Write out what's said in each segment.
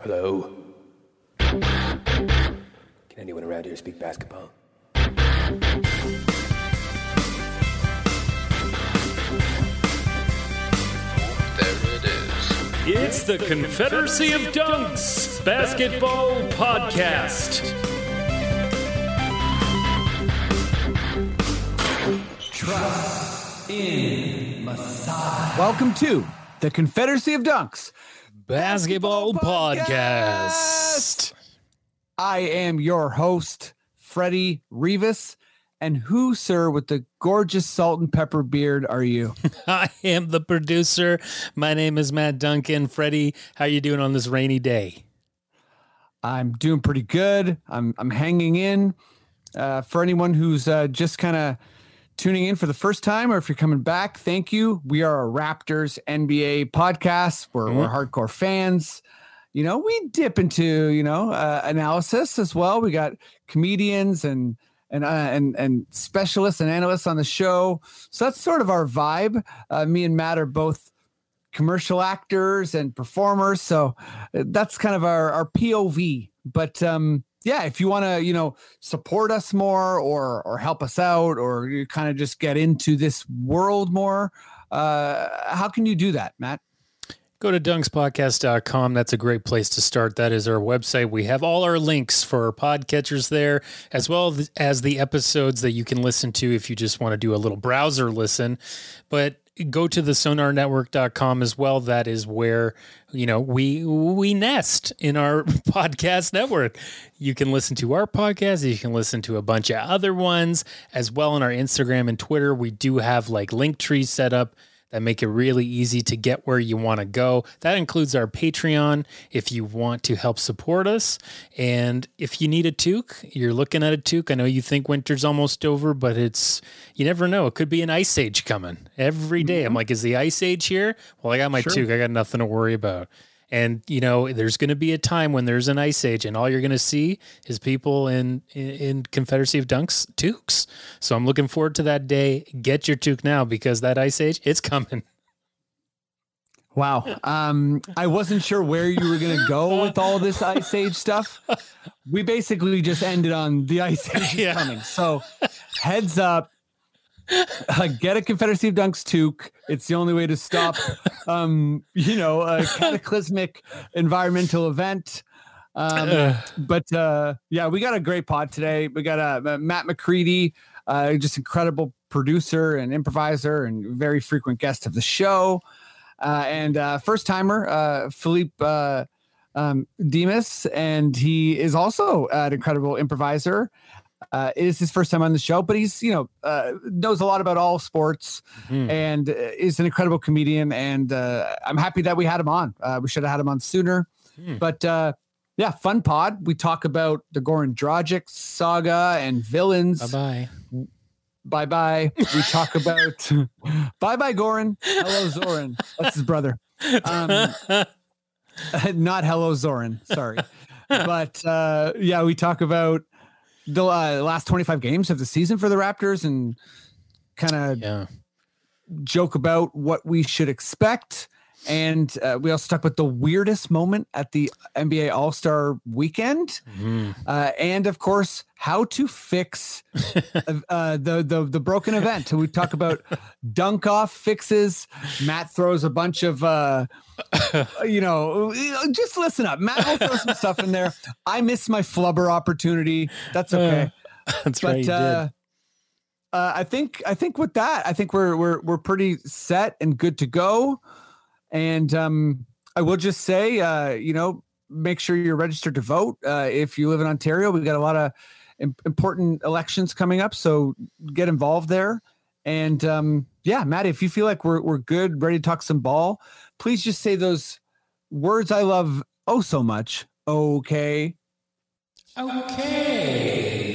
Hello? Can anyone around here speak basketball? There it is. It's the Confederacy of Dunks Basketball Podcast. Trust in Masai. Welcome to the Confederacy of Dunks. Basketball Podcast. I am your host, Freddie Rivas. And who, sir, with the gorgeous salt and pepper beard are you? I am the producer. My name is Matt Duncan. Freddie, how are you doing on this rainy day? I'm doing pretty good. I'm I'm hanging in. Uh, for anyone who's uh, just kind of tuning in for the first time, or if you're coming back, thank you. We are a Raptors NBA podcast. We're, we're hardcore fans. You know, we dip into you know uh, analysis as well. We got comedians and and uh, and and specialists and analysts on the show. So that's sort of our vibe. Uh, me and Matt are both commercial actors and performers, so uh, that's kind of our our POV. But um, yeah, if you want to, you know, support us more or or help us out, or you kind of just get into this world more, uh, how can you do that, Matt? Go to dunkspodcast.com. That's a great place to start. That is our website. We have all our links for podcatchers there, as well as the episodes that you can listen to if you just want to do a little browser listen. But go to the sonarnetwork.com as well. That is where, you know, we we nest in our podcast network. You can listen to our podcast, you can listen to a bunch of other ones as well on our Instagram and Twitter. We do have like link trees set up that make it really easy to get where you want to go. That includes our Patreon if you want to help support us. And if you need a toque, you're looking at a toque. I know you think winter's almost over, but it's, you never know. It could be an ice age coming every day. I'm mm-hmm. like, is the ice age here? Well, I got my toque. I got nothing to worry about. And you know, there's going to be a time when there's an ice age, and all you're going to see is people in, in in Confederacy of Dunks toques. So I'm looking forward to that day. Get your toque now because that ice age, it's coming. Wow. Um, I wasn't sure where you were going to go with all this Ice Age stuff. We basically just ended on the Ice Age Yeah. coming. So, heads up, uh, get a Confederacy of Dunks toque. It's the only way to stop, um, you know, a cataclysmic environmental event. Um, but uh, yeah, we got a great pod today. We got uh, Matt McCready, uh, just incredible producer and improviser and very frequent guest of the show. Uh, and uh, first timer, uh, Filipe uh, um, Dimas, and he is also an incredible improviser. Uh, it is his first time on the show, but he's you know uh, knows a lot about all sports Mhm. and uh, is an incredible comedian. And uh, I'm happy that we had him on. Uh, we should have had him on sooner, Hmm. but uh, yeah, fun pod. We talk about the Goran Dragic saga and villains. Bye bye. Bye bye. We talk about bye bye Goran. Hello Zoran. That's his brother. Um, not hello Zoran. Sorry, but uh, yeah, we talk about the uh, last 25 games of the season for the Raptors and kind of Yeah. joke about what we should expect. And uh, we also talk about the weirdest moment at the NBA All Star weekend, Mhm. uh, and of course, how to fix uh, the the the broken event. We talk about dunk off fixes. Matt throws a bunch of, uh, you know, just listen up. Matt will throw some stuff in there. I missed my flubber opportunity. That's okay That's right. but you uh, uh, I think I think with that, I think we're we're we're pretty set and good to go. And um, I will just say, uh, you know, make sure you're registered to vote uh, if you live in Ontario. We got a lot of im- important elections coming up, so get involved there. And um, yeah, Matt, if you feel like we're we're good, ready to talk some ball, please just say those words I love oh so much. Okay. Okay.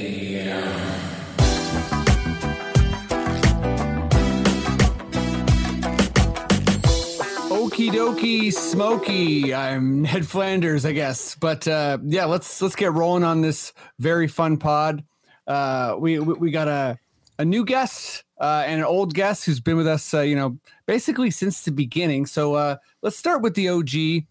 Okie dokie smoky. I'm Ned Flanders, I guess. But uh, yeah, let's let's get rolling on this very fun pod. Uh, we, we we got a a new guest uh, and an old guest who's been with us, uh, you know, basically since the beginning. So uh, let's start with the OG.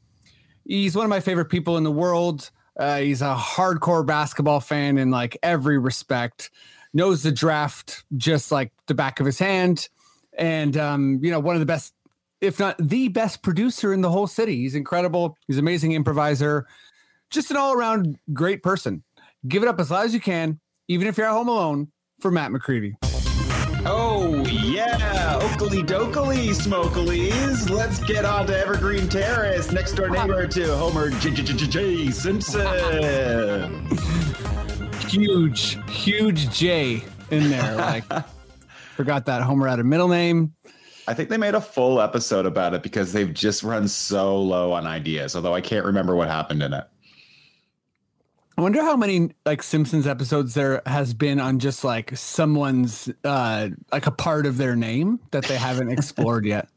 he's one of my favorite people in the world. Uh, he's a hardcore basketball fan in like every respect. Knows the draft just like the back of his hand, and um, you know one of the best, if not the best producer in the whole city. He's incredible. He's an amazing improviser. Just an all around great person. Give it up as loud as you can, even if you're at home alone. For Matt McCready. Oh, yeah. Oakley dokley, smokelies. Let's get on to Evergreen Terrace, next door neighbor to Homer J. J- J- J- Simpson. huge, huge J in there. Like, forgot that Homer had a middle name. I think they made a full episode about it because they've just run so low on ideas, although I can't remember what happened in it. I wonder how many like Simpsons episodes there has been on just like someone's uh like a part of their name that they haven't explored yet.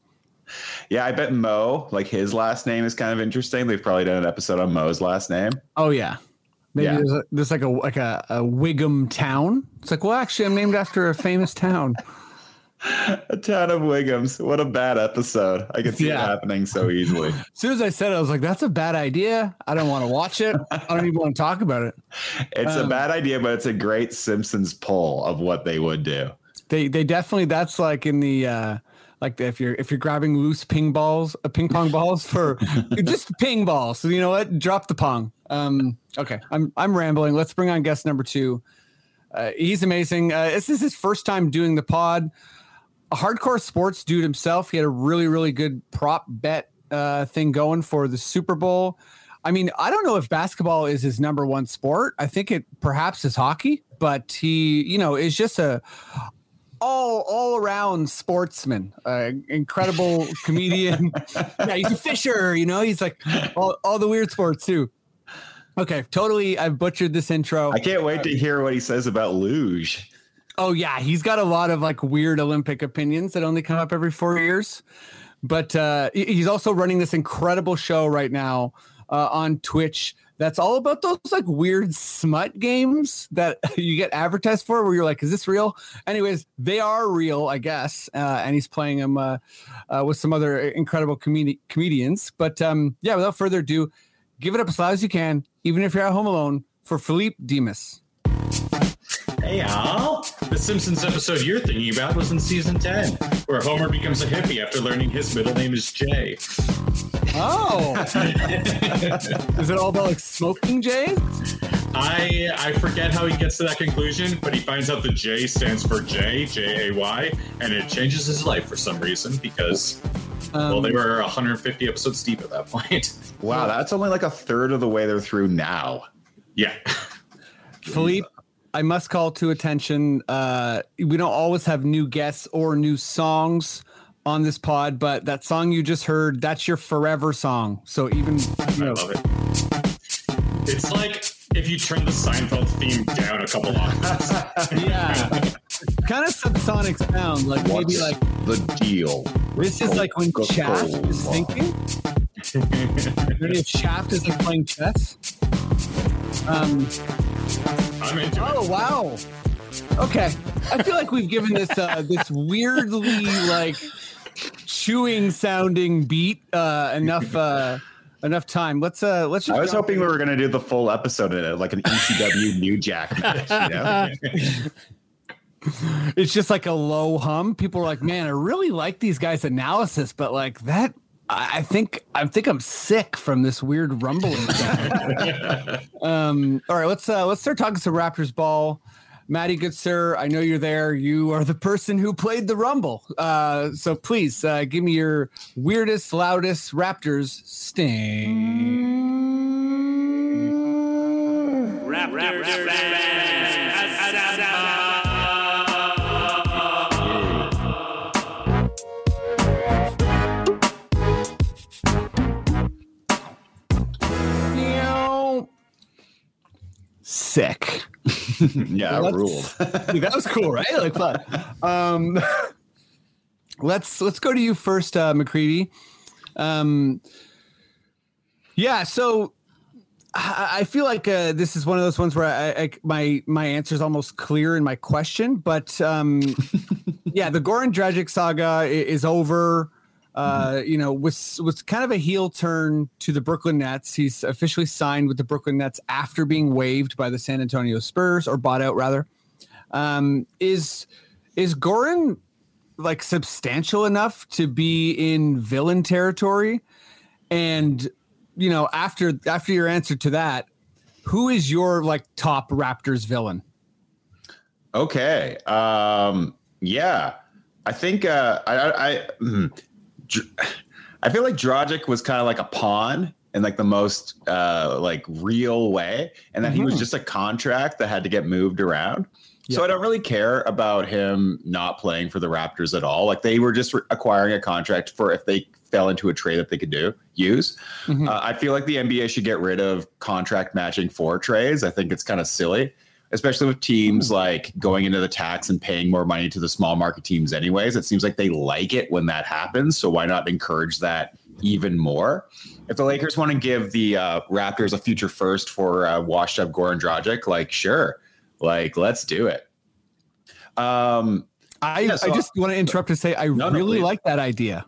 Yeah, I bet Moe, like his last name is kind of interesting. They've probably done an episode on Moe's last name. Oh yeah. Maybe Yeah. there's, a, there's like a like a, a Wiggum town. It's like, well, actually, I'm named after a famous town. A ton of Wiggums. What a bad episode. I could see Yeah. it happening so easily. As soon as I said it, I was like, that's a bad idea. I don't want to watch it. I don't even want to talk about it. It's a Um, bad idea, but it's a great Simpsons pull of what they would do. They they definitely that's like in the uh like if you're if you're grabbing loose ping balls, uh, ping pong balls for just ping balls. So you know what? Drop the pong. Um okay. I'm I'm rambling. Let's bring on guest number 2. Uh, he's amazing. Uh, this is his first time doing the pod. A hardcore sports dude himself. He had a really really good prop bet uh thing going for the Super Bowl. I mean, I don't know if basketball is his number one sport. I think it perhaps is hockey, but he, you know, is just a all all around sportsman, uh, incredible comedian. yeah, he's a fisher. You know, he's like all, all the weird sports too. Okay, totally. I've butchered this intro. I can't wait to hear what he says about luge. Oh yeah, he's got a lot of like weird Olympic opinions that only come up every four years. But uh, he's also running this incredible show right now uh, on Twitch. That's all about those like weird smut games that you get advertised for, where you're like, "Is this real?" Anyways, they are real, I guess. Uh, and he's playing them uh, uh, with some other incredible comedi- comedians. But um, yeah, without further ado, give it up as loud as you can, even if you're at home alone, for Filipe Dimas. Hey, Al. The Simpsons episode you're thinking about was in season 10, where Homer becomes a hippie after learning his middle name is Jay. Oh, is it all about like smoking Jay? I I forget how he gets to that conclusion, but he finds out the J stands for J, J A Y, and it changes his life for some reason because, well, they um, were 150 episodes deep at that point. Wow, that's only like a third of the way they're through now. yeah. Filipe, I must call to attention. Uh, we don't always have new guests or new songs on this pod, but that song you just heard, that's your forever song. So even you I love it. It's like if you turn the Seinfeld theme down a couple octaves. yeah, kind of subsonic sound, like maybe like the deal? this is like when Shaft is thinking. Maybe if Shaft is like playing chess. Um, I'm into it. Oh wow. Okay. I feel like we've given this uh this weirdly like chewing sounding beat uh enough uh enough time. Let's uh let's just I was hoping we were going to do the full episode in it, like an ECW New Jack match. You know? it's just like a low hum. People are like, man, I really like these guys' analysis, but like that I I think I think I'm sick from this weird rumbling um, all right, let's uh let's start talking some Raptors ball. Maddie, good sir, I know you're there. You are the person who played the rumble. Uh, so please uh, give me your weirdest, loudest Raptors sting. Meow. Sick. yeah, Let's- ruled. Dude, that was cool, right? Like fun. Um, let's let's go to you first, uh, McCready. Um, yeah, so I, I feel like uh, this is one of those ones where I, I my my answer is almost clear in my question, but um, yeah, the Goran Dragic saga is over. Uh, you know, was was kind of a heel turn to the Brooklyn Nets. He's officially signed with the Brooklyn Nets after being waived by the San Antonio Spurs or bought out rather. Um, is is Goran like substantial enough to be in villain territory? And you know, after after your answer to that, who is your like top Raptors villain? Okay. Um, yeah. I think uh, I, I, I, mm, Dr- I feel like Dragic was kind of like a pawn in like the most uh, like real way, and that he was Mhm. just a contract that had to get moved around. So I don't really care about him not playing for the Raptors at all. Like they were just re- acquiring a contract for if they fell into a trade that they could do use. Mhm. Uh, I feel like the NBA should get rid of contract matching for trades. I think it's kind of silly, especially with teams like going into the tax and paying more money to the small market teams, anyways. It seems like they like it when that happens. So why not encourage that even more? If the Lakers want to give the uh, Raptors a future first for uh, washed up Goran Dragic, like sure, like let's do it. Um, I, Yeah, so- I just want to interrupt to say I No, no, really please. like that idea.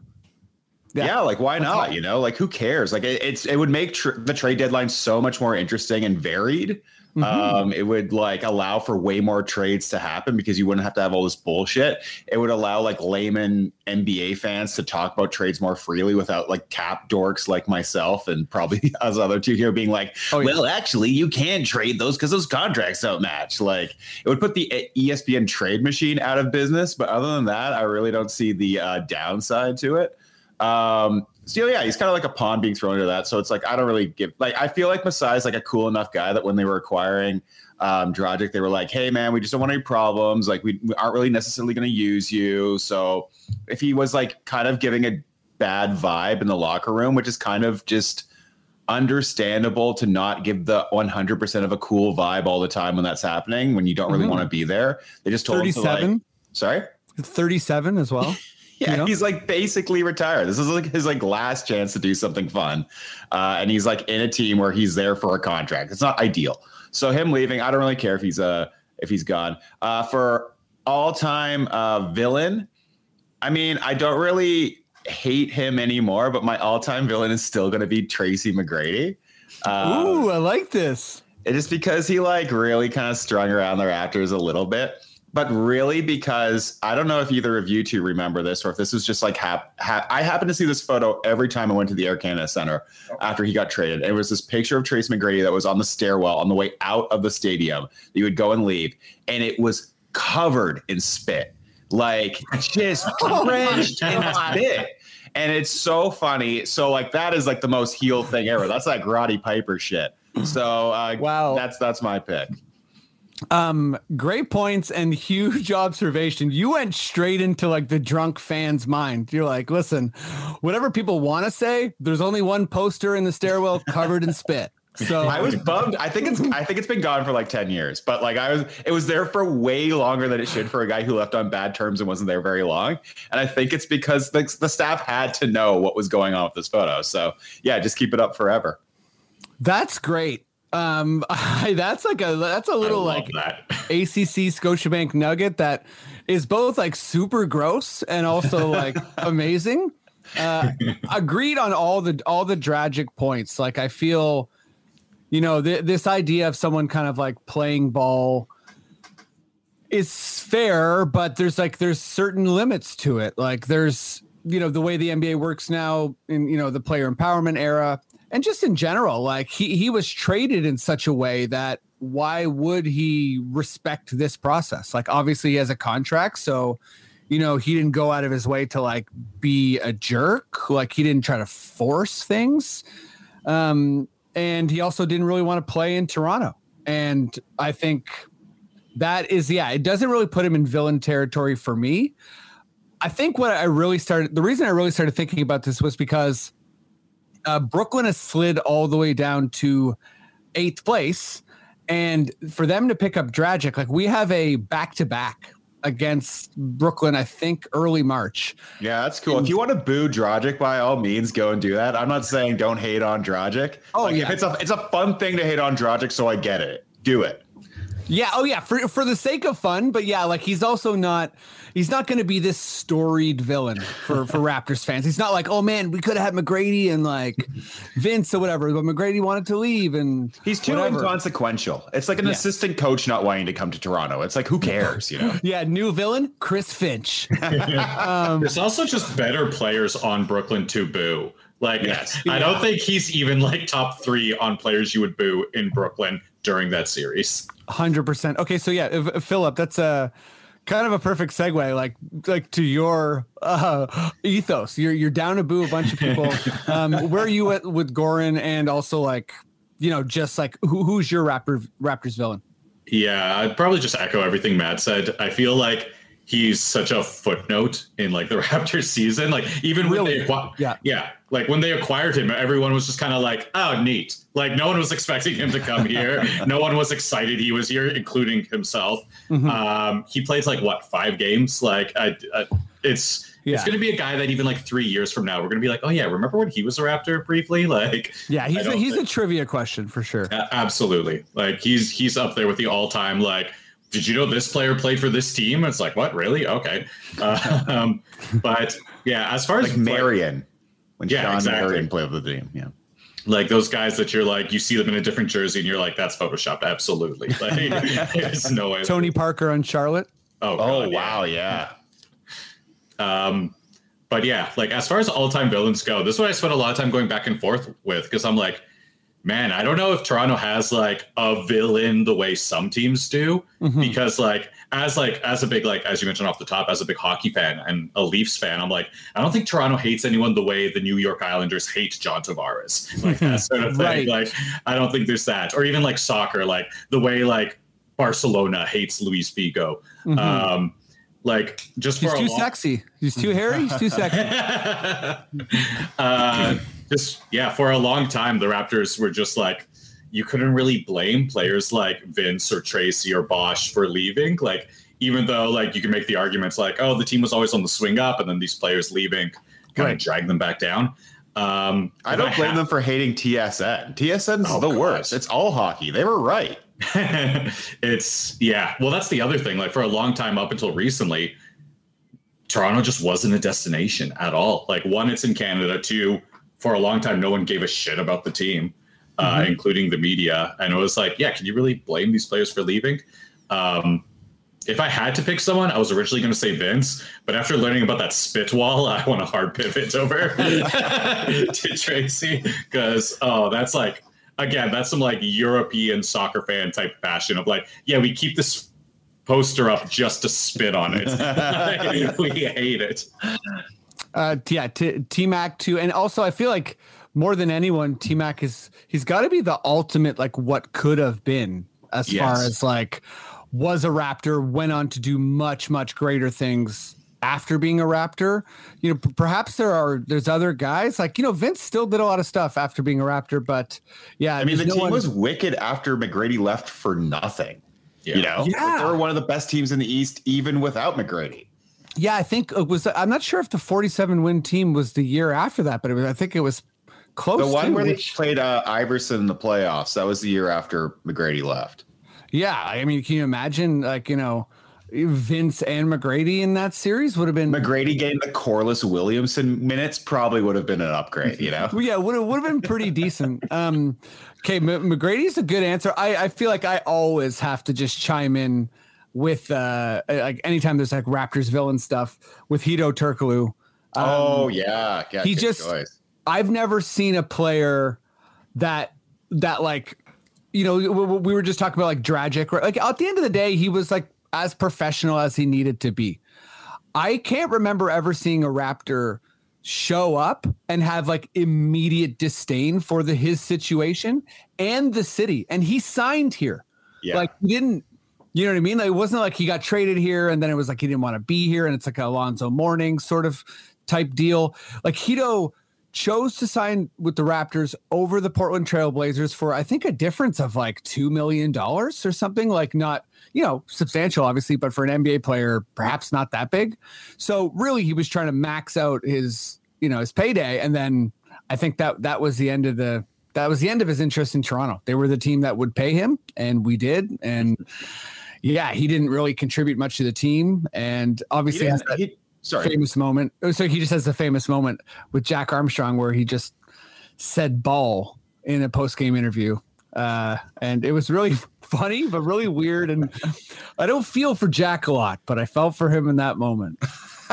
Yeah. Yeah. like why not? You know, like who cares? Like it, it's it would make tr- the trade deadline so much more interesting and varied. Mhm. Um, it would like allow for way more trades to happen because you wouldn't have to have all this bullshit. It would allow like layman NBA fans to talk about trades more freely without like cap dorks like myself and probably us other two here being like, Oh, yeah. well, actually, you can trade those because those contracts don't match. Like it would put the ESPN trade machine out of business. But other than that, I really don't see the uh, downside to it. Um, so yeah, he's kind of like a pawn being thrown into that. So it's like I don't really give like I feel like Masai is like a cool enough guy that when they were acquiring um Dragic, they were like, hey man, we just don't want any problems. Like we, we aren't really necessarily going to use you. So if he was like kind of giving a bad vibe in the locker room, which is kind of just understandable to not give the 100% of a cool vibe all the time when that's happening when you don't really Mhm. want to be there. They just told him to like, 37, sorry. 37 as well. Yeah, You know? he's like basically retired. This is like his like last chance to do something fun, uh, and he's like in a team where he's there for a contract. It's not ideal. So him leaving, I don't really care if he's uh if he's gone. Uh, for all time uh, villain, I mean, I don't really hate him anymore, but my all time villain is still going to be Tracy McGrady. Uh, Ooh, I like this. it is because he like really kind of strung around the Raptors a little bit, but really because I don't know if either of you two remember this or if this was just like hap- ha- I happened to see this photo every time I went to the Air Canada Center after he got traded. It was this picture of Trace McGrady that was on the stairwell on the way out of the stadium. that You would go and leave, and it was covered in spit, like just drenched in spit. And it's so funny. So like that is like the most heel thing ever. That's like Roddy Piper shit. So uh, Wow. that's that's my pick. Um, great points and huge observation. You went straight into like the drunk fan's mind. You're like, listen, whatever people want to say, there's only one poster in the stairwell covered in spit. So I was bummed. I think it's I think it's been gone for like 10 years, but like I was it was there for way longer than it should for a guy who left on bad terms and wasn't there very long. And I think it's because the, the staff had to know what was going on with this photo. So yeah, just keep it up forever. that's great. Um, I, that's like a that's a little like that. ACC Scotiabank nugget that is both like super gross and also like amazing. Uh, agreed on all the all the Dragic points. Like I feel, you know, th- this idea of someone kind of like playing ball is fair, but there's like there's certain limits to it. Like there's you know the way the NBA works now in you know the player empowerment era and just in general like he he was traded in such a way that why would he respect this process? Like obviously he has a contract so you know he didn't go out of his way to like be a jerk. Like he didn't try to force things. Um and he also didn't really want to play in Toronto. And I think that is yeah it doesn't really put him in villain territory for me. I think what i really started the reason i really started thinking about this was because uh, brooklyn has slid all the way down to eighth place and for them to pick up dragic like we have a back-to-back against brooklyn i think early march Yeah, that's cool. If you want to boo Dragic, by all means, go and do that. I'm not saying don't hate on Dragic. Oh, Like, yeah. if it's a it's a fun thing to hate on Dragic, so I get it. Do it. Yeah. Oh, yeah. For for the sake of fun, but yeah, like he's also not. He's not going to be this storied villain for for Raptors fans. He's not like, oh man, we could have had McGrady and like Vince or whatever, but McGrady wanted to leave, and He's too whatever. inconsequential. It's like an Yes. assistant coach not wanting to come to Toronto. It's like who cares, you know? Yeah, new villain, Chris Finch. Um, There's also just better players on Brooklyn to boo. Like, Yes. I don't think he's even like top three on players you would boo in Brooklyn during that series. Hundred percent. Okay, so yeah, if, if Philip, that's a kind of a perfect segue, like like to your uh, ethos. You're you're down to boo a bunch of people. Um, where are you at with Goran, and also like, you know, just like who, who's your Raptor Raptors villain? Yeah, I'd probably just echo everything Matt said. I feel like he's such a footnote in like the Raptors season. Like even when Really? they acqui- Yeah. yeah, like when they acquired him, everyone was just kind of like, oh, neat. Like no one was expecting him to come here. no one was excited he was here, including himself. Mm-hmm. Um, he plays like what five games? Like I, I it's. Yeah. It's going to be a guy that even like three years from now, we're going to be like, oh yeah, remember when he was a Raptor briefly? Like, Yeah, he's a, don't he's a trivia question for sure. a- Absolutely. Like he's he's up there with the all time like. Did you know this player played for this team? It's like what really? Okay, uh, um, but yeah, as far as Like Marion. When Yeah, Shawn exactly. Marion played with the team. Yeah. like those guys that you're like you see them in a different jersey and you're like that's photoshopped. Absolutely, like there's no way. Tony Parker on Charlotte. Oh, Oh God, yeah. wow, yeah. Um, but yeah, like as far as all time villains go, this is what I spent a lot of time going back and forth with because I'm like, man, I don't know if Toronto has like a villain the way some teams do. Mhm. Because like as like as a big like as you mentioned off the top, as a big hockey fan and a Leafs fan, I'm like, I don't think Toronto hates anyone the way the New York Islanders hate John Tavares. Like that sort of thing. Right. Like I don't think there's that. Or even like soccer, like the way like Barcelona hates Luis Figo. Mhm. Um like just he's for a too long- sexy. He's too hairy. He's too sexy. uh, just yeah, for a long time, the Raptors were just like you couldn't really blame players like Vince or Tracy or Bosh for leaving. Like even though like you can make the arguments like, oh, the team was always on the swing up, and then these players leaving kind Right. of drag them back down. Um, I don't blame ha- them for hating TSN. TSN's Oh, the God. worst. It's all hockey. They were right. it's yeah. Well, that's the other thing. Like for a long time, up until recently, Toronto just wasn't a destination at all. Like one, it's in Canada. Two, for a long time, no one gave a shit about the team, uh, including the media. And it was like, yeah, can you really blame these players for leaving? Um, if I had to pick someone, I was originally going to say Vince, but after learning about that spit wall, I want to hard pivot over to Tracy because oh, that's like again, that's some like European soccer fan type fashion of like, yeah, we keep this poster up just to spit on it. we hate it. Uh, yeah, T Mac too, and also I feel like more than anyone, T Mac is he's got to be the ultimate like what could have been as Yes. far as like was a Raptor, went on to do much much greater things after being a Raptor. You know, p- perhaps there are there's other guys like you know Vince still did a lot of stuff after being a Raptor, but yeah, I mean, the no team one- was wicked after McGrady left for nothing. You know, Like, Yeah. they were one of the best teams in the East, even without McGrady. Yeah, I think it was. I'm not sure if the 47 win team was the year after that, but it was, I think it was close. The one where they played uh, Iverson in the playoffs, that was the year after McGrady left. yeah, I mean, can you imagine like you know Vince and McGrady in that series would have been. McGrady getting the Corliss Williamson minutes probably would have been an upgrade, you know? Yeah, would have would have been pretty decent. Um, okay, M- McGrady's a good answer. I I feel like I always have to just chime in with uh like anytime there's like Raptors villain stuff with Hedo Turkoglu. Um, oh, yeah. yeah he just- choice. I've never seen a player that that like you know we were just talking about like Dragic right? like at the end of the day he was like as professional as he needed to be. I can't remember ever seeing a Raptor show up and have like immediate disdain for the his situation and the city and he signed here. Yeah. Like he didn't you know what I mean? Like, it wasn't like he got traded here and then it was like he didn't want to be here and it's like a Alonzo Mourning sort of type deal. Like Hedo chose to sign with the Raptors over the Portland Trailblazers for I think a difference of like two million dollars or something. Like not you know substantial, obviously, but for an NBA player, perhaps not that big. So really, he was trying to max out his you know his payday, and then I think that that was the end of the that was the end of his interest in Toronto. They were the team that would pay him, and we did. And yeah, he didn't really contribute much to the team, and obviously has didn't- he- sorry. famous moment. oh, So he just has the famous moment with Jack Armstrong where he just said "ball" in a post game interview, uh, and it was really funny but really weird. And I don't feel for Jack a lot, but I felt for him in that moment.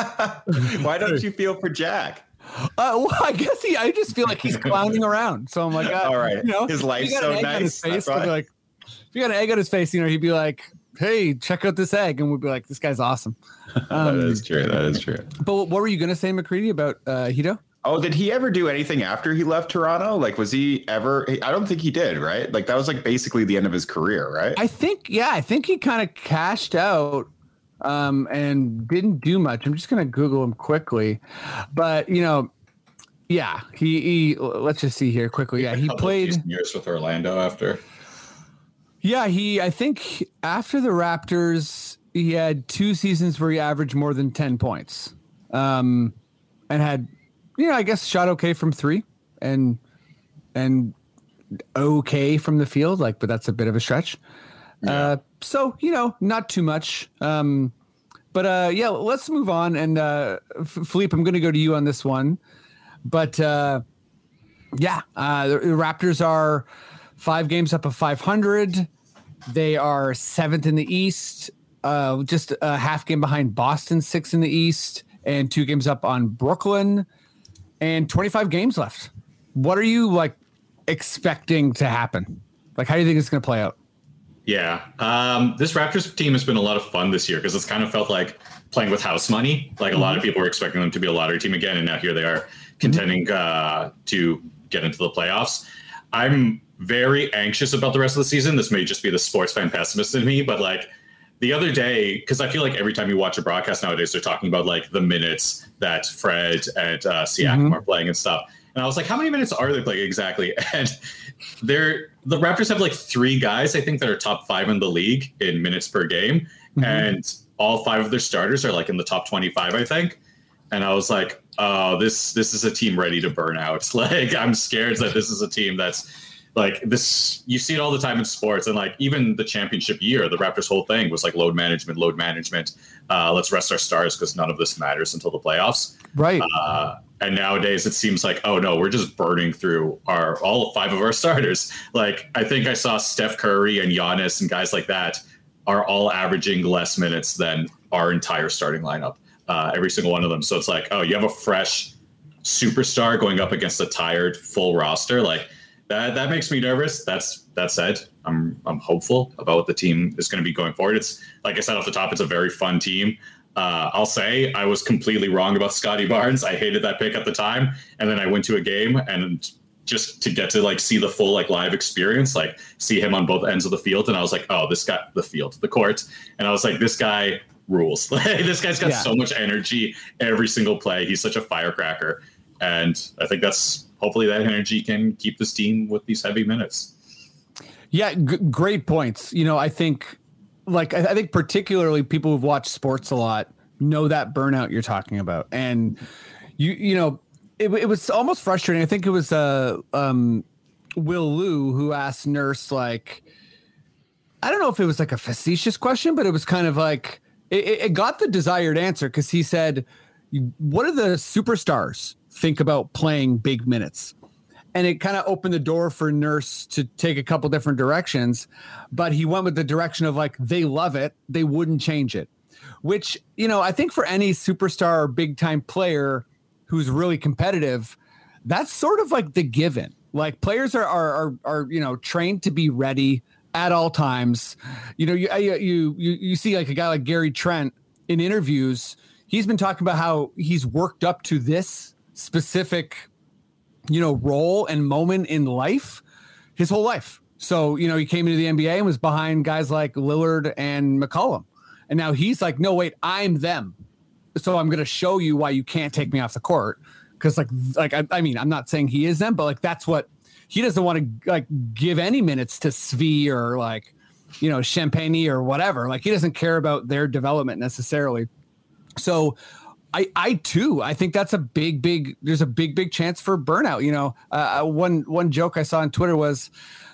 Why don't you feel for Jack? Uh, well, I guess he. I just feel like he's clowning around. So I'm like, uh, All right. you know, His if life's so an egg on his nice, face, that's I'd be like, if you got an egg on his face, you know, he'd be like, "Hey, check out this egg," and we'd be like, "This guy's awesome." that Um, is true. That is true. but what were you gonna say, McCready, about uh, Hedo? Oh, did he ever do anything after he left Toronto? Like, was he ever? I don't think he did. Right? Like, that was like basically the end of his career, right? I think, yeah, I think he kind of cashed out um, and didn't do much. I'm just gonna Google him quickly, but you know, yeah, he, he let's just see here quickly. Yeah, he played. years with Orlando after. Yeah, he. I think after the Raptors, he had two seasons where he averaged more than ten points, um, and had, you know, I guess shot okay from three, and and okay from the field. Like, but that's a bit of a stretch. Uh, so you know, not too much. Um, but uh, yeah, let's move on. And uh, Filipe, I'm going to go to you on this one. But uh, yeah, uh, the the Raptors are five games up of 500. They are seventh in the East, uh, just a half game behind Boston, six in the East, and two games up on Brooklyn, and 25 games left. What are you like expecting to happen? Like, how do you think it's going to play out? Yeah. Um, this Raptors team has been a lot of fun this year because it's kind of felt like playing with house money. Like a lot of people were expecting them to be a lottery team again, and now here they are contending uh, to get into the playoffs. I'm very anxious about the rest of the season. This may just be the sports fan pessimist in me, but like the other day, because I feel like every time you watch a broadcast nowadays, they're talking about like the minutes that Fred and uh, Siakam Mhm. are playing and stuff. And I was like, how many minutes are they playing exactly? And they're the Raptors have like three guys, I think, that are top five in the league in minutes per game. Mhm. And all five of their starters are like in the top 25, I think. And I was like, oh, this this is a team ready to burn out. Like I'm scared that this is a team that's like this you see it all the time in sports and like even the championship year the raptors whole thing was like load management load management. Uh, let's rest our stars because none of this matters until the playoffs. Right. uh, and nowadays it seems like oh no we're just burning through our all five of our starters. Like i think i saw steph curry and Giannis and guys like that are all averaging less minutes than our entire starting lineup uh, every single one of them. So it's like oh you have a fresh superstar going up against a tired full roster. Like that that makes me nervous that's that said i'm i'm hopeful about what the team is going to be going forward it's like i said off the top it's a very fun team uh, I'll say I was completely wrong about Scottie Barnes. I hated that pick at the time, and then I went to a game and just to get to like see the full like live experience, like see him on both ends of the field, and I was like, oh, this guy, the field, the court, and I was like, this guy rules. Like this guy's got Yeah. so much energy every single play. He's such a firecracker, and I think that's hopefully that energy can keep the steam with these heavy minutes. Yeah, g- great points. You know, I think, like, I, think particularly people who've watched sports a lot know that burnout you're talking about, and you, you know, it, it was almost frustrating. I think it was uh, um, Will Lou who asked Nurse like, I don't know if it was like a facetious question, but it was kind of like it- it got the desired answer because he said, "What are the superstars think about playing big minutes?" and it kind of opened the door for nurse to take a couple different directions but he went with the direction of like they love it they wouldn't change it. Which you know i think for any superstar or big time player who's really competitive that's sort of like the given. Like players are are are, are you know trained to be ready at all times. You know you you you you see like a guy like Gary Trent in interviews he's been talking about how he's worked up to this specific you know, role and moment in life his whole life. So, you know, he came into the NBA and was behind guys like Lillard and McCollum. And now he's like, no, wait, I'm them. So I'm going to show you why you can't take me off the court. Cause like, like, I, I mean, I'm not saying he is them, but like, that's what he doesn't want to like give any minutes to Svi or like, you know, Champagnie or whatever. Like he doesn't care about their development necessarily. So I, I too. I think that's a big, big. There's a big, big chance for burnout. You know, uh, uh one one joke I saw on Twitter was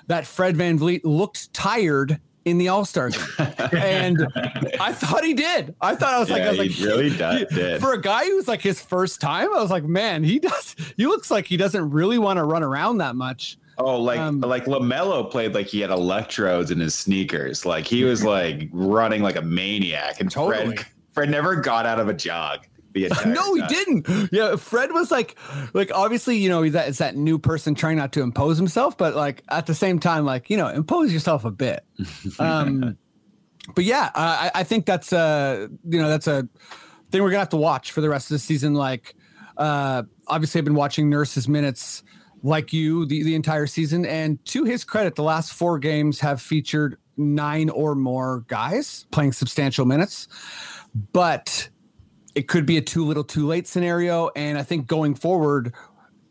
that Fred Van VanVleet looked tired in the All Star game, and I thought he did. I thought I was like, I was like, he really does- did. For a guy who's like his first time, I was like, man, he does. He looks like he doesn't really want to run around that much. Oh, like Um, like LaMelo played like he had electrodes in his sneakers. Like he was like running like a maniac, and Totally. Fred Fred never got out of a jog. No, he time. didn't. Yeah, Fred was like, like obviously, you know, he's that it's that new person trying not to impose himself, but like at the same time, like you know, impose yourself a bit. Um, but yeah, I, I think that's a you know that's a thing we're gonna have to watch for the rest of the season. Like, uh, obviously, I've been watching Nurse's minutes like you the, the entire season, and to his credit, the last four games have featured nine or more guys playing substantial minutes, but it could be a too little too late scenario. And I think going forward,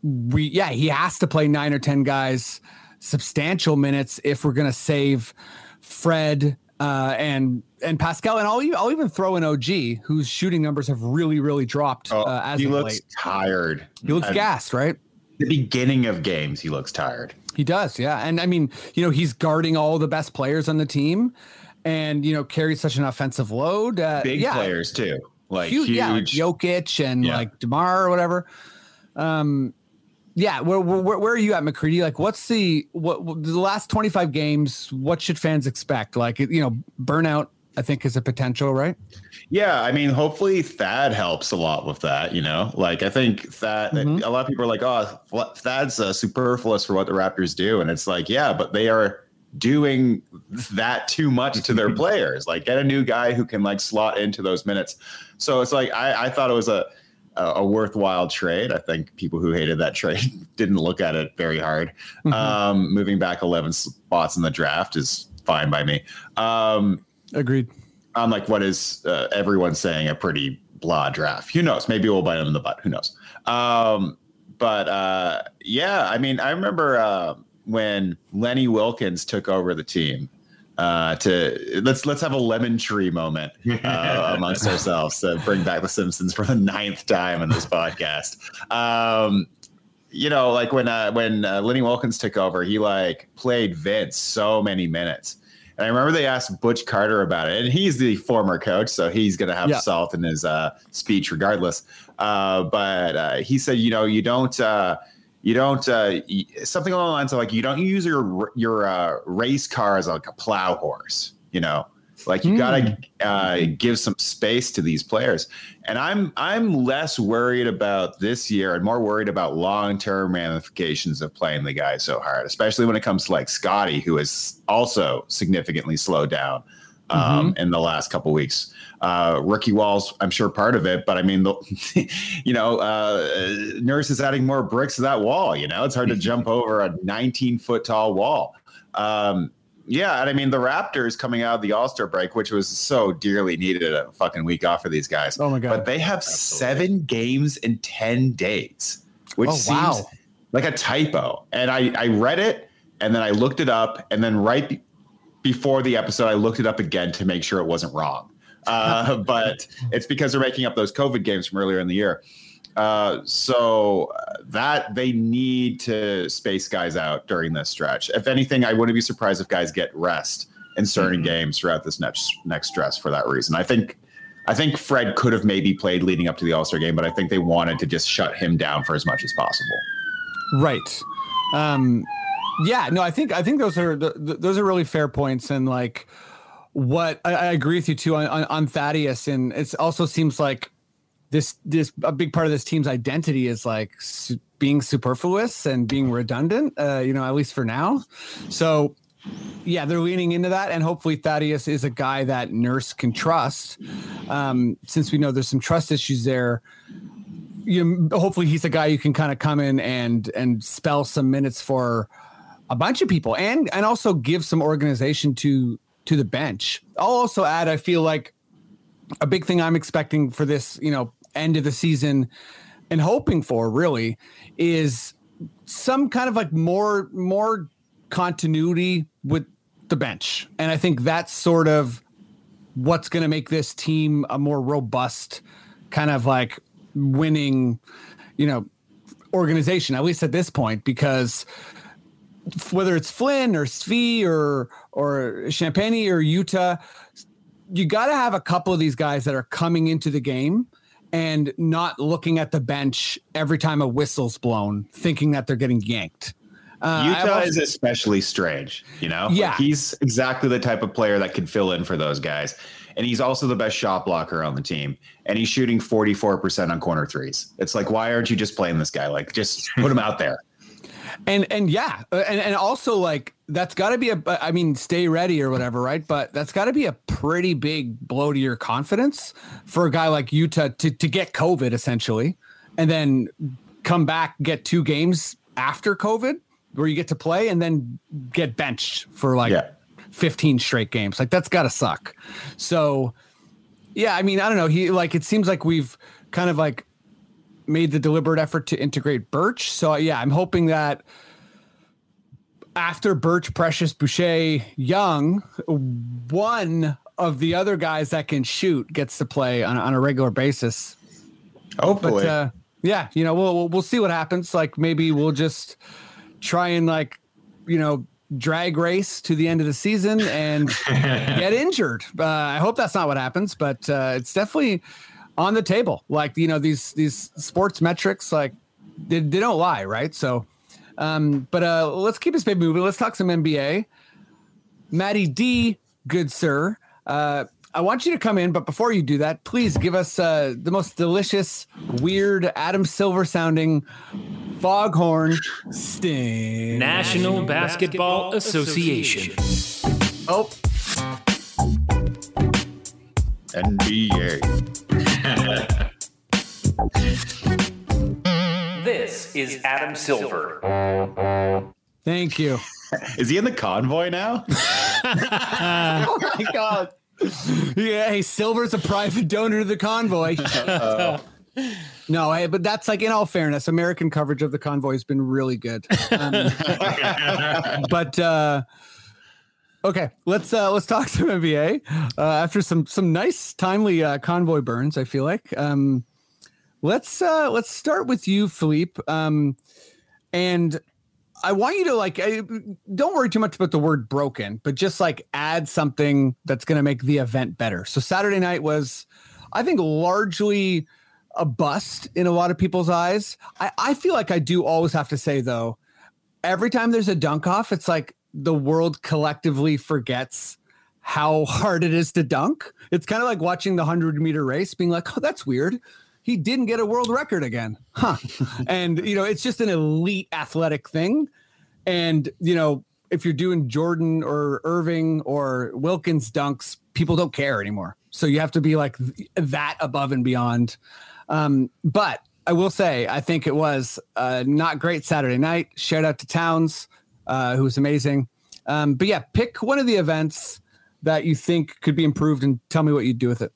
we yeah, he has to play nine or ten guys substantial minutes if we're gonna save Fred uh, and and Pascal. And I'll even, I'll even throw in OG, whose shooting numbers have really really dropped Oh, uh, as he looks late. tired. He looks At gassed, right? The beginning of games, he looks tired. He does, yeah. And I mean, you know, he's guarding all the best players on the team, and you know, carries such an offensive load. Uh, Big yeah, players too, like huge, huge. yeah, like Jokic and Yeah. like DeMar or whatever. Um, yeah, where, where where are you at, McCready? Like, what's the what, the last twenty five games? What should fans expect? Like, you know, burnout. I think is a potential, right? Yeah, I mean, hopefully Thad helps a lot with that. You know, like I think Thad. Mhm. A lot of people are like, "Oh, Thad's uh, superfluous for what the Raptors do," and it's like, yeah, but they are doing that too much to their players. Like, get a new guy who can like slot into those minutes. So it's like I, I thought it was a a a worthwhile trade. I think people who hated that trade didn't look at it very hard. Mhm. Um, moving back 11 spots in the draft is fine by me. Um, Agreed. on like what is uh, everyone saying a pretty blah draft. Who knows? Maybe we'll bite them in the butt. Who knows? Um, but uh, yeah, I mean, I remember uh, when Lenny Wilkens took over the team. Uh, to let's let's have a lemon tree moment uh, amongst ourselves to bring back the Simpsons for the ninth time in this podcast. Um, you know, like when uh, when uh, Lenny Wilkens took over, he like played Vince so many minutes. And I remember they asked Butch Carter about it, and he's the former coach, so he's going to have Yeah. salt in his uh, speech regardless. Uh, but uh, he said, you know, you don't, uh, you don't, uh, something along the lines of like, you don't use your your uh, race car as like a plow horse, you know, like you got to uh, give some space to these players. And I'm I'm less worried about this year and more worried about long term ramifications of playing the guy so hard, especially when it comes to like Scottie, who is also significantly slowed down um, in the last couple weeks. Uh, rookie walls, I'm sure part of it, but I mean, the, you know, uh, Nurse is adding more bricks to that wall. You know, it's hard to jump over a 19 foot tall wall. Um, yeah, and I mean the Raptors coming out of the All Star break, which was so dearly needed a fucking week off for these guys. Oh my god. But they have seven games in 10 days, which Oh, seems wow. like a typo. And I, I read it and then I looked it up. And then right before the episode, I looked it up again to make sure it wasn't wrong. Uh, but it's because they're making up those COVID games from earlier in the year. Uh, so uh, that they need to space guys out during this stretch. If anything, I wouldn't be surprised if guys get rest in certain games throughout this next next stress for that reason. I think I think Fred could have maybe played leading up to the All Star game, but I think they wanted to just shut him down for as much as possible. Right. Um, yeah. No, I think I think those are th- th- those are really fair points, and like what I, I agree with you too on, on, on Thaddeus, and it also seems like this this a big part of this team's identity is like su- being superfluous and being redundant. Uh, you know, at least for now. So. Yeah, they're leaning into that, and hopefully Thaddeus is a guy that Nurse can trust. Um, since we know there's some trust issues there, you hopefully he's a guy you can kind of come in and and spell some minutes for a bunch of people and and also give some organization to to the bench. I'll also add I feel like a big thing I'm expecting for this, you know, end of the season and hoping for really is some kind of like more more continuity with the bench. And I think that's sort of what's going to make this team a more robust kind of like winning, you know, organization at least at this point because whether it's Flynn or Svi or or Champagnie or Yuta, you got to have a couple of these guys that are coming into the game and not looking at the bench every time a whistle's blown, thinking that they're getting yanked. Uh, Yuta also, is especially strange, you know? Yeah. Like he's exactly the type of player that could fill in for those guys. And he's also the best shot blocker on the team. And he's shooting 44% on corner threes. It's like, why aren't you just playing this guy? Like, just put him out there. And and yeah, uh, and and also like that's got to be a I mean stay ready or whatever, right? But that's got to be a pretty big blow to your confidence for a guy like Yuta to to get COVID essentially, and then come back get two games after COVID where you get to play and then get benched for like yeah. 15 straight games. Like that's got to suck. So yeah, I mean, I don't know. He like it seems like we've kind of like made the deliberate effort to integrate Birch. So yeah, I'm hoping that after Birch, Precious, Boucher, Young, one of the other guys that can shoot gets to play on, on a regular basis. Hopefully, but, uh, yeah, you know, we'll we'll see what happens. Like maybe we'll just try and like, you know, drag race to the end of the season and get injured. Uh, I hope that's not what happens, but uh, it's definitely on the table. Like you know these these sports metrics, like they, they don't lie, right? So, um, but uh, let's keep this baby moving. Let's talk some NBA. Maddie D, good sir. Uh, I want you to come in, but before you do that, please give us uh, the most delicious, weird Adam Silver sounding foghorn sting. National, National Basketball, Basketball Association. Association. Oh. NBA. This is Adam Silver. Thank you. Is he in the convoy now? oh my god. Yeah, hey, Silver's a private donor to the convoy. No, hey, but that's like in all fairness, American coverage of the convoy has been really good. Um, but uh Okay, let's uh, let's talk some NBA uh, after some some nice timely uh, convoy burns. I feel like um, let's uh, let's start with you, Filipe. Um, and I want you to like I, don't worry too much about the word broken, but just like add something that's going to make the event better. So Saturday night was, I think, largely a bust in a lot of people's eyes. I, I feel like I do always have to say though, every time there's a dunk off, it's like the world collectively forgets how hard it is to dunk. It's kind of like watching the 100 meter race, being like, oh, that's weird. He didn't get a world record again. Huh. and, you know, it's just an elite athletic thing. And, you know, if you're doing Jordan or Irving or Wilkins dunks, people don't care anymore. So you have to be like that above and beyond. Um, but I will say, I think it was a not great Saturday night. Shout out to Towns uh, who's amazing. Um, but yeah, pick one of the events that you think could be improved and tell me what you'd do with it.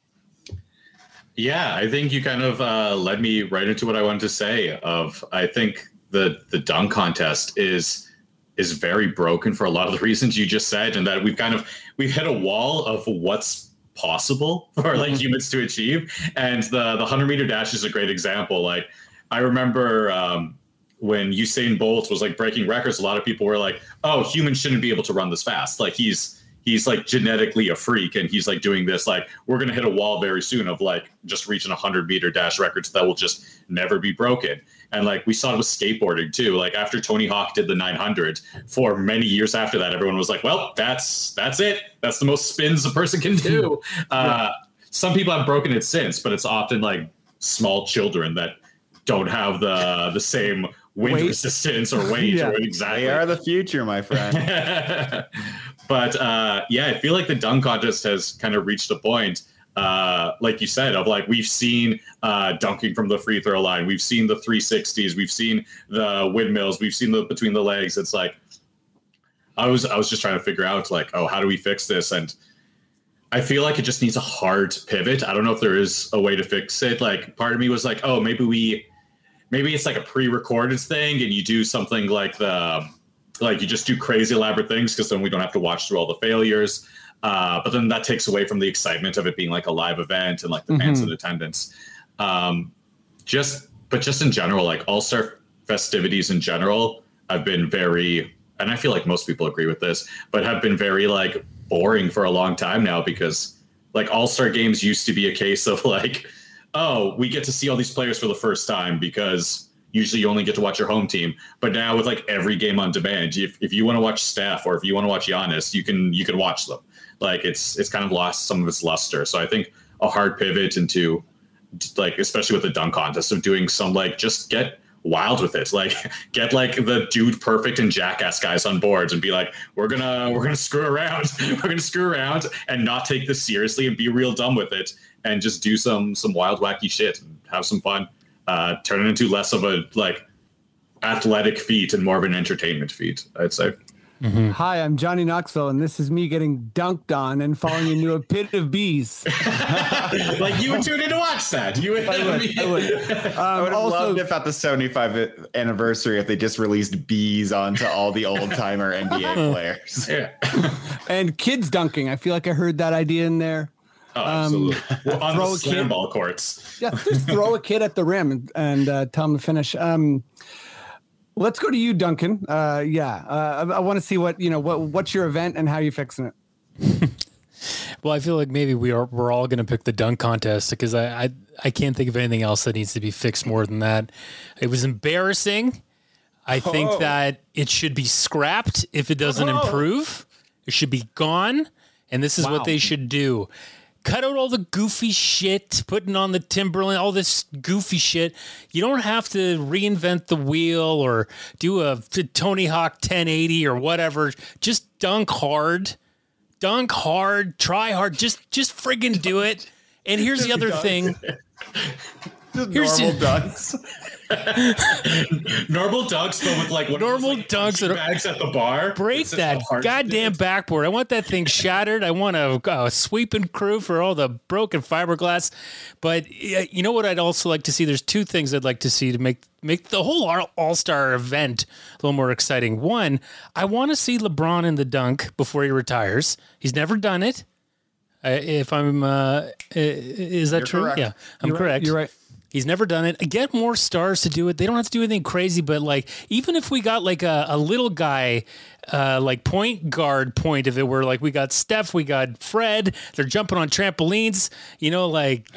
Yeah, I think you kind of uh, led me right into what I wanted to say. Of I think the the dunk contest is is very broken for a lot of the reasons you just said, and that we've kind of we've hit a wall of what's possible for like mm-hmm. humans to achieve. And the the hundred meter dash is a great example. Like I remember um, when Usain Bolt was like breaking records, a lot of people were like, "Oh, humans shouldn't be able to run this fast. Like he's he's like genetically a freak, and he's like doing this. Like we're gonna hit a wall very soon of like just reaching a hundred meter dash records that will just never be broken." And like we saw it with skateboarding too. Like after Tony Hawk did the 900, for many years after that, everyone was like, "Well, that's that's it. That's the most spins a person can do." Uh, some people have broken it since, but it's often like small children that don't have the the same wind weight. resistance or weight yeah. or exactly. They are the future, my friend. but uh, yeah, I feel like the dunk contest has kind of reached a point, uh, like you said, of like we've seen uh, dunking from the free throw line, we've seen the 360s, we've seen the windmills, we've seen the between the legs. It's like I was I was just trying to figure out like, oh, how do we fix this? And I feel like it just needs a hard pivot. I don't know if there is a way to fix it. Like part of me was like, oh, maybe we maybe it's like a pre-recorded thing and you do something like the like you just do crazy elaborate things because then we don't have to watch through all the failures uh, but then that takes away from the excitement of it being like a live event and like the mm-hmm. fans in attendance Um, just but just in general, like All Star festivities in general have been very, and I feel like most people agree with this, but have been very like boring for a long time now because like All Star games used to be a case of like, oh, we get to see all these players for the first time because usually you only get to watch your home team. But now with like every game on demand, if, if you want to watch Steph or if you want to watch Giannis, you can you can watch them. Like it's it's kind of lost some of its luster. So I think a hard pivot into like especially with the dunk contest of doing some like just get wild with it like get like the dude perfect and jackass guys on boards and be like we're gonna we're gonna screw around we're gonna screw around and not take this seriously and be real dumb with it and just do some some wild wacky shit and have some fun uh turn it into less of a like athletic feat and more of an entertainment feat i'd say Hi, I'm Johnny Knoxville, and this is me getting dunked on and falling into a pit of bees. like you would tune in to watch that you would, I would. I would. Um, I would have also, loved if at the 75th anniversary if they just released bees onto all the old timer NBA players. yeah and kids dunking. I feel like I heard that idea in there. Oh, absolutely Well, on throw the a slam kid- ball courts Yeah, just throw a kid at the rim and, and uh, tell him to finish. Um, let's go to you, Duncan. Uh, yeah, uh, I, I want to see what you know. What what's your event and how you fixing it? Well, I feel like maybe we are we're all going to pick the dunk contest because I, I I can't think of anything else that needs to be fixed more than that. It was embarrassing. I think Oh. that it should be scrapped if it doesn't Oh. improve. It should be gone, and this is Wow. what they should do. Cut out all the goofy shit, putting on the Timberland, all this goofy shit. You don't have to reinvent the wheel or do a Tony Hawk 1080 or whatever. Just dunk hard dunk hard, try hard, just just friggin' do it. And here's the other thing. Just Here's normal the- dunks. normal dunks but with like one Normal those, like, dunks punching that are- bags at the bar Break that how hard to do goddamn it. backboard. I want that thing shattered. I want a, a sweeping crew for all the broken fiberglass. But uh, you know what I'd also like to see? There's two things I'd like to see to make make the whole All Star event a little more exciting. One, I want to see LeBron in the dunk before he retires. He's never done it. Uh, if I'm, uh, is that You're true? correct. Yeah, I'm You're right, correct. You're right. He's never done it. Get more stars to do it. They don't have to do anything crazy, but like even if we got like a, a little guy, uh, like point guard point of it, where like we got Steph, we got Fred, they're jumping on trampolines, you know, like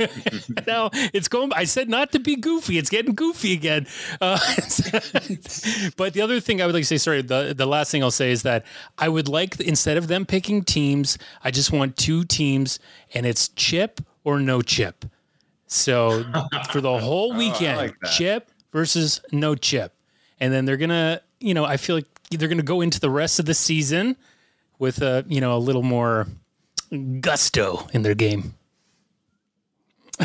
now it's going. I said not to be goofy. It's getting goofy again. Uh, but the other thing I would like to say, sorry, the the last thing I'll say is that I would like instead of them picking teams, I just want two teams, and it's chip or no chip. So for the whole weekend, like chip versus no chip. And then they're gonna, you know, I feel like they're gonna go into the rest of the season with a, you know, a little more gusto in their game.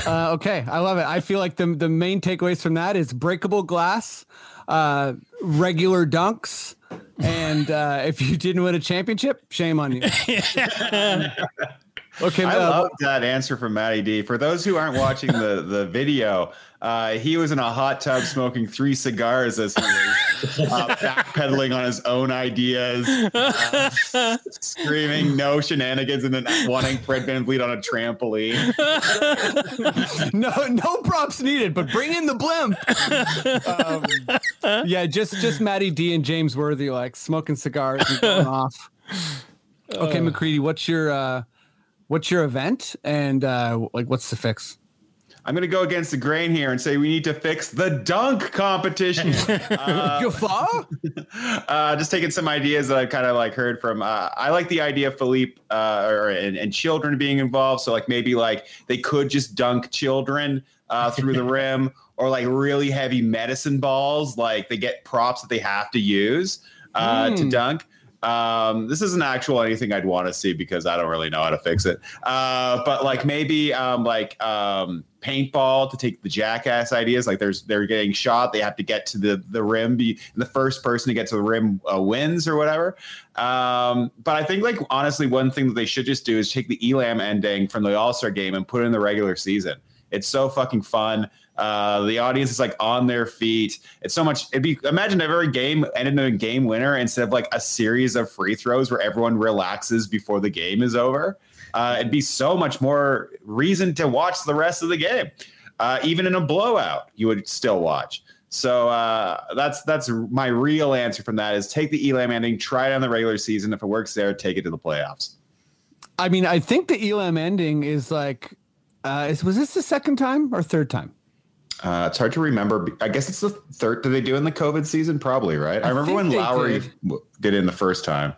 Uh, okay, I love it. I feel like the the main takeaways from that is breakable glass, uh, regular dunks, and uh, if you didn't win a championship, shame on you. okay, I uh, love that answer from Matty D. For those who aren't watching the, the video, uh, he was in a hot tub smoking three cigars as he was uh, backpedaling on his own ideas, uh, screaming no shenanigans, and then wanting Fred VanVleet on a trampoline. no no props needed, but bring in the blimp. Um, yeah, just just Matty D and James Worthy like smoking cigars and going off. Okay, McCready, what's your uh, what's your event and uh, like what's the fix? I'm going to go against the grain here and say we need to fix the dunk competition. Guffaw? uh, just taking some ideas that I've kind of like heard from. Uh, I like the idea of Filipe uh, or and, and children being involved. So like maybe like they could just dunk children uh, through the rim, or like really heavy medicine balls. Like they get props that they have to use uh, to Hmm. dunk. Um, this isn't actual anything I'd want to see because I don't really know how to fix it. Uh, but like maybe um, like um, paintball to take the jackass ideas. Like there's they're getting shot, they have to get to the the rim. Be the first person to get to the rim uh, wins or whatever. Um, but I think like honestly, one thing that they should just do is take the Elam ending from the All Star game and put it in the regular season. It's so fucking fun. Uh, the audience is like on their feet. It's so much. It'd be imagine every game ended in a game winner instead of like a series of free throws where everyone relaxes before the game is over. Uh, it'd be so much more reason to watch the rest of the game. uh, even in a blowout, you would still watch. So uh, that's that's my real answer from that is take the Elam ending, try it on the regular season. If it works there, take it to the playoffs. I mean, I think the Elam ending is like, uh, is, was this the second time or third time? Uh, it's hard to remember. I guess it's the third. Did they do in the COVID season? Probably, right? I, I remember when Lowry did. did it in the first time.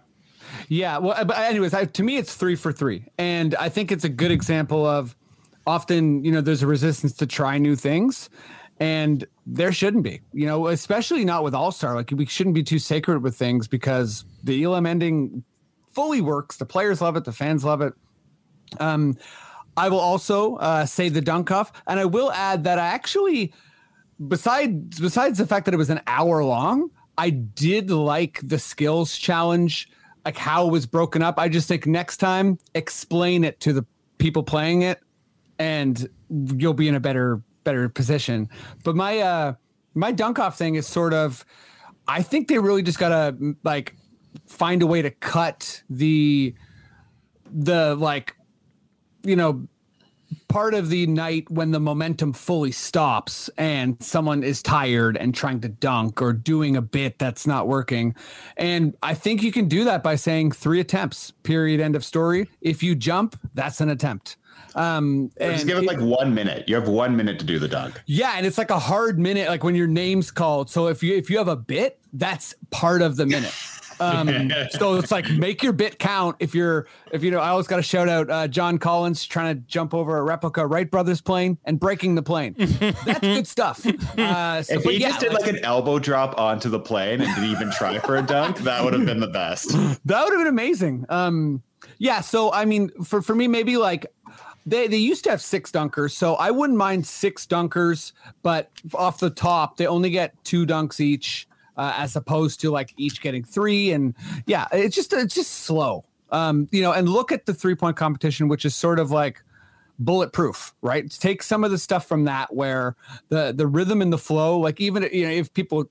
Yeah. Well, but anyways, I, to me, it's three for three, and I think it's a good example of often, you know, there's a resistance to try new things, and there shouldn't be, you know, especially not with All Star. Like we shouldn't be too sacred with things because the Elam ending fully works. The players love it. The fans love it. Um, I will also uh, say the dunk off, and I will add that I actually, besides besides the fact that it was an hour long, I did like the skills challenge, like how it was broken up. I just think next time explain it to the people playing it, and you'll be in a better better position. But my uh my dunk off thing is sort of, I think they really just gotta like find a way to cut the the like you know part of the night when the momentum fully stops and someone is tired and trying to dunk or doing a bit that's not working and i think you can do that by saying three attempts period end of story if you jump that's an attempt um just give it it- like one minute. You have one minute to do the dunk. yeah, and it's like a hard minute, like when your name's called. So if you if you have a bit, that's part of the minute. Um, so it's like make your bit count. If you're if you know, I always got to shout out uh, John Collins trying to jump over a replica Wright brothers plane and breaking the plane. That's good stuff. Uh, so, If he yeah, just did like an elbow drop onto the plane and didn't even try for a dunk, that would have been the best. That would have been amazing. Um, yeah. So I mean, for for me, maybe like they they used to have six dunkers, so I wouldn't mind six dunkers, but off the top, they only get two dunks each, uh, as opposed to like each getting three. And yeah, it's just it's just slow. Um, you know, and look at the three point competition, which is sort of like bulletproof, right? Take some of the stuff from that where the the rhythm and the flow, like even you know, if people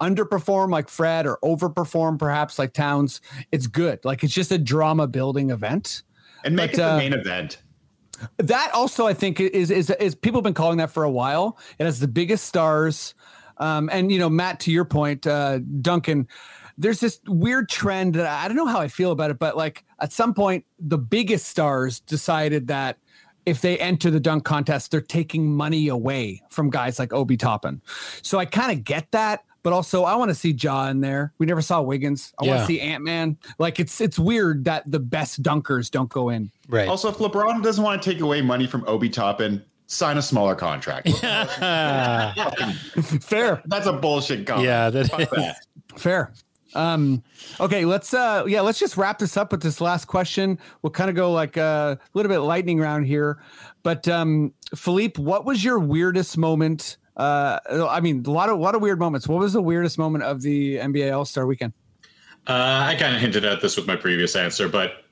underperform like Fred or overperform perhaps like Towns, it's good. Like it's just a drama building event. And make But, it the uh, main event. That also I think is is is people have been calling that for a while. It has the biggest stars. Um, and you know, Matt, to your point, uh, Duncan, there's this weird trend that I don't know how I feel about it, but like at some point, the biggest stars decided that if they enter the dunk contest, they're taking money away from guys like Obi Toppin. So I kind of get that, but also I want to see Ja in there. We never saw Wiggins. I want to see Ant Man. Like it's it's weird that the best dunkers don't go in. Right. Also, if LeBron doesn't want to take away money from Obi Toppin, sign a smaller contract. Fair. That's a bullshit comment. yeah, that Fuck is. that. Fair. Um, okay, let's uh yeah, let's just wrap this up with this last question. We'll kind of go like uh, a little bit lightning round here. But um Filipe, what was your weirdest moment? Uh I mean, a lot of a lot of weird moments. What was the weirdest moment of the NBA All-Star weekend? Uh, I kind of hinted at this with my previous answer, but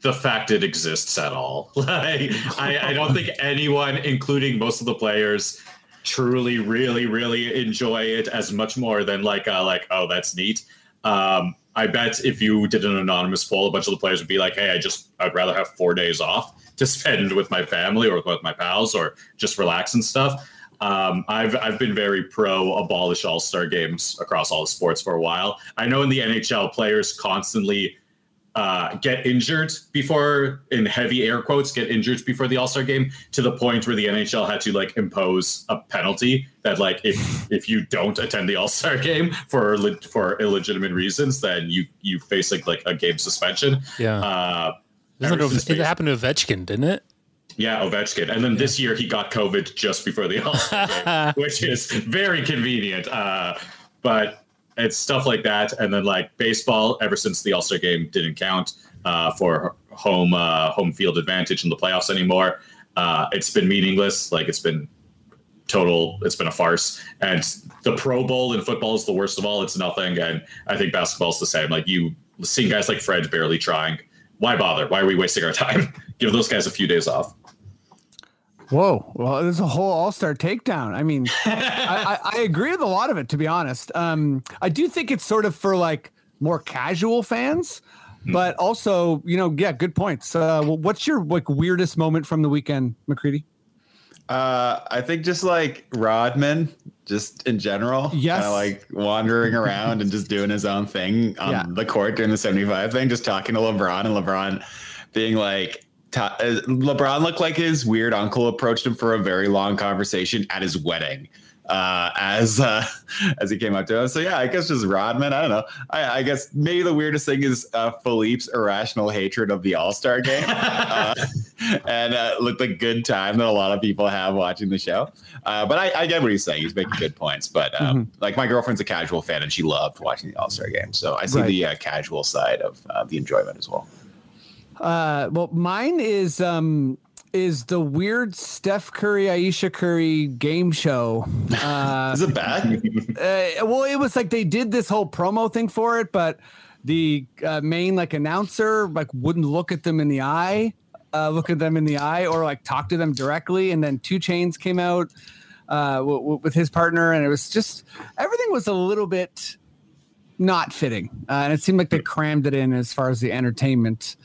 the fact it exists at all. Like, I, I don't think anyone, including most of the players, truly, really, really enjoy it as much more than like, uh, like, oh, that's neat. Um, I bet if you did an anonymous poll, a bunch of the players would be like, "Hey, I just I'd rather have four days off to spend with my family or with my pals or just relax and stuff." Um, I've I've been very pro abolish All Star games across all the sports for a while. I know in the NHL, players constantly uh, get injured before, in heavy air quotes, get injured before the All Star game to the point where the NHL had to like impose a penalty that like if if you don't attend the All Star game for for illegitimate reasons, then you you face like like a game suspension. Yeah. Uh, it, it happened to Ovechkin, didn't it? yeah, Ovechkin. And then this year he got COVID just before the All Star game, which is very convenient. Uh, but it's stuff like that. And then like baseball, ever since the All Star game didn't count uh, for home uh, home field advantage in the playoffs anymore, uh, it's been meaningless. Like it's been total it's been a farce. And the pro bowl in football is the worst of all. It's nothing. And i think basketball's the same. Like you seeing guys like fred barely trying why bother? Why are we wasting our time? Give those guys a few days off Whoa. Well, there's a whole all star takedown. I mean, I, I, I agree with a lot of it, to be honest. Um, I do think it's sort of for like more casual fans, but also, you know, yeah, good points. Uh, what's your like weirdest moment from the weekend, McCready? Uh, I think just like Rodman, just in general, Yes. kinda like wandering around and just doing his own thing on Yeah. the court during the 75 thing, just talking to LeBron and LeBron being like, ta- LeBron looked like his weird uncle approached him for a very long conversation at his wedding. Uh, as uh, as he came up to him, so yeah, I guess just Rodman. I don't know. I, I guess maybe the weirdest thing is uh, Filipe's irrational hatred of the All Star game uh, and uh, looked a good time that a lot of people have watching the show. Uh, but I, I get what he's saying. He's making good points. But um, like my girlfriend's a casual fan and she loved watching the All Star game. So I see Right. the uh, casual side of uh, the enjoyment as well. Uh, well, mine is um is the weird Steph Curry Aisha Curry game show. Uh, Is it bad? uh, well, it was like they did this whole promo thing for it, but the uh, main like announcer like wouldn't look at them in the eye, uh, look at them in the eye, or like talk to them directly. And then 2 Chainz came out uh, w- w- with his partner, and it was just everything was a little bit not fitting, uh, and it seemed like they crammed it in as far as the entertainment.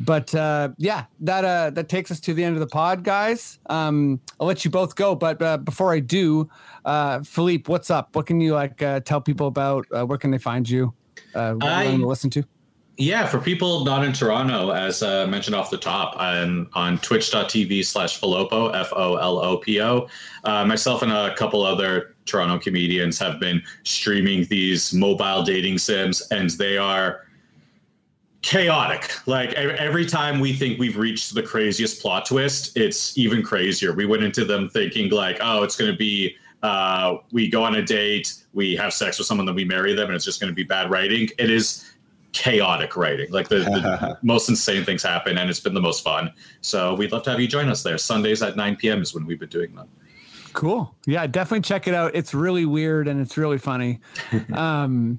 But uh, yeah, that uh, that takes us to the end of the pod, guys. Um, I'll let you both go, but uh, before I do, uh, Filipe, what's up? What can you like uh, tell people about? Uh, where can they find you? Uh, what I- you wanna listen to? Yeah, for people not in Toronto, as uh, mentioned off the top, I'm on twitch.tv slash Folopo, F O L O P O. Uh, myself and a couple other Toronto comedians have been streaming these mobile dating sims, and they are chaotic. Like every time we think we've reached the craziest plot twist, it's even crazier. We went into them thinking, like, oh, it's going to be. Uh, we go on a date, we have sex with someone, then we marry them, and it's just going to be bad writing. It is chaotic writing. Like the, the most insane things happen, and it's been the most fun. So we'd love to have you join us there. Sundays at 9 p.m. is when we've been doing them. Cool. Yeah, definitely check it out. It's really weird and it's really funny. um,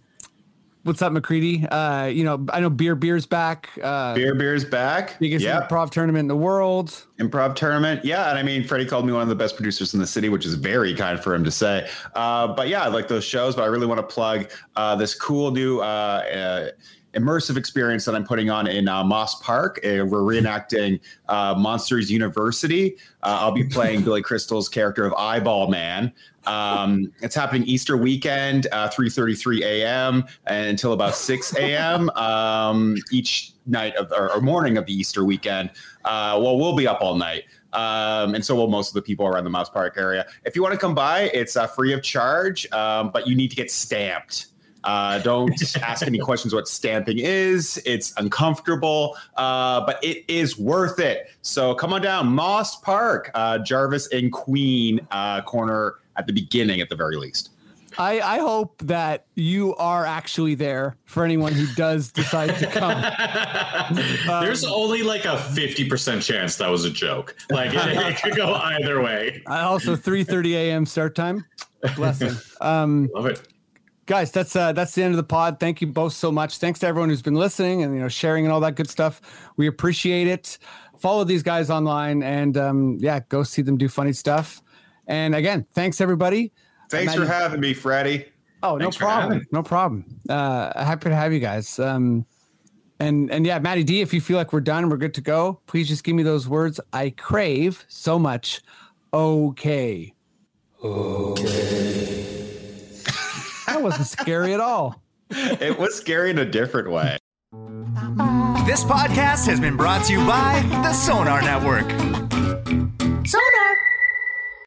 what's up, McCready? Uh, you know, I know Beer Beer's back. Uh, Beer Beer's back. biggest yeah. improv tournament in the world. improv tournament. Yeah, and I mean, Freddie called me one of the best producers in the city, which is very kind for him to say. Uh, but yeah, I like those shows. But I really want to plug uh, this cool new. Uh, uh, Immersive experience that I'm putting on in uh, Moss Park. Uh, we're reenacting uh, Monsters University. Uh, I'll be playing Billy Crystal's character of Eyeball Man. Um, it's happening Easter weekend, uh, 3:33 a.m. and until about 6 a.m. Um, each night of or, or morning of the Easter weekend. Uh, well, we'll be up all night. Um, and so will most of the people around the Mouse Park area. If you want to come by, it's uh, free of charge, um, but you need to get stamped. Uh, don't ask any questions what stamping is. It's uncomfortable, uh, but it is worth it. So come on down, Moss Park, uh, Jarvis and Queen uh, corner at the beginning, at the very least. I, I hope that you are actually there for anyone who does decide to come. There's only like a 50% chance that was a joke. Like it, it could go either way. I also 3:30 a.m. start time. Blessing. Um, Love it. Guys, that's uh, that's the end of the pod. Thank you both so much. Thanks to everyone who's been listening and you know sharing and all that good stuff. We appreciate it. Follow these guys online and um, yeah, go see them do funny stuff. And again, thanks everybody. Thanks Imagine- for having me, Freddie. Oh, Thanks no problem. No problem. Uh, happy to have you guys. Um, and and yeah, Maddie D, if you feel like we're done, and we're good to go. Please just give me those words I crave so much. Okay. Okay. That wasn't scary at all. It was scary in a different way. This podcast has been brought to you by the Sonar Network.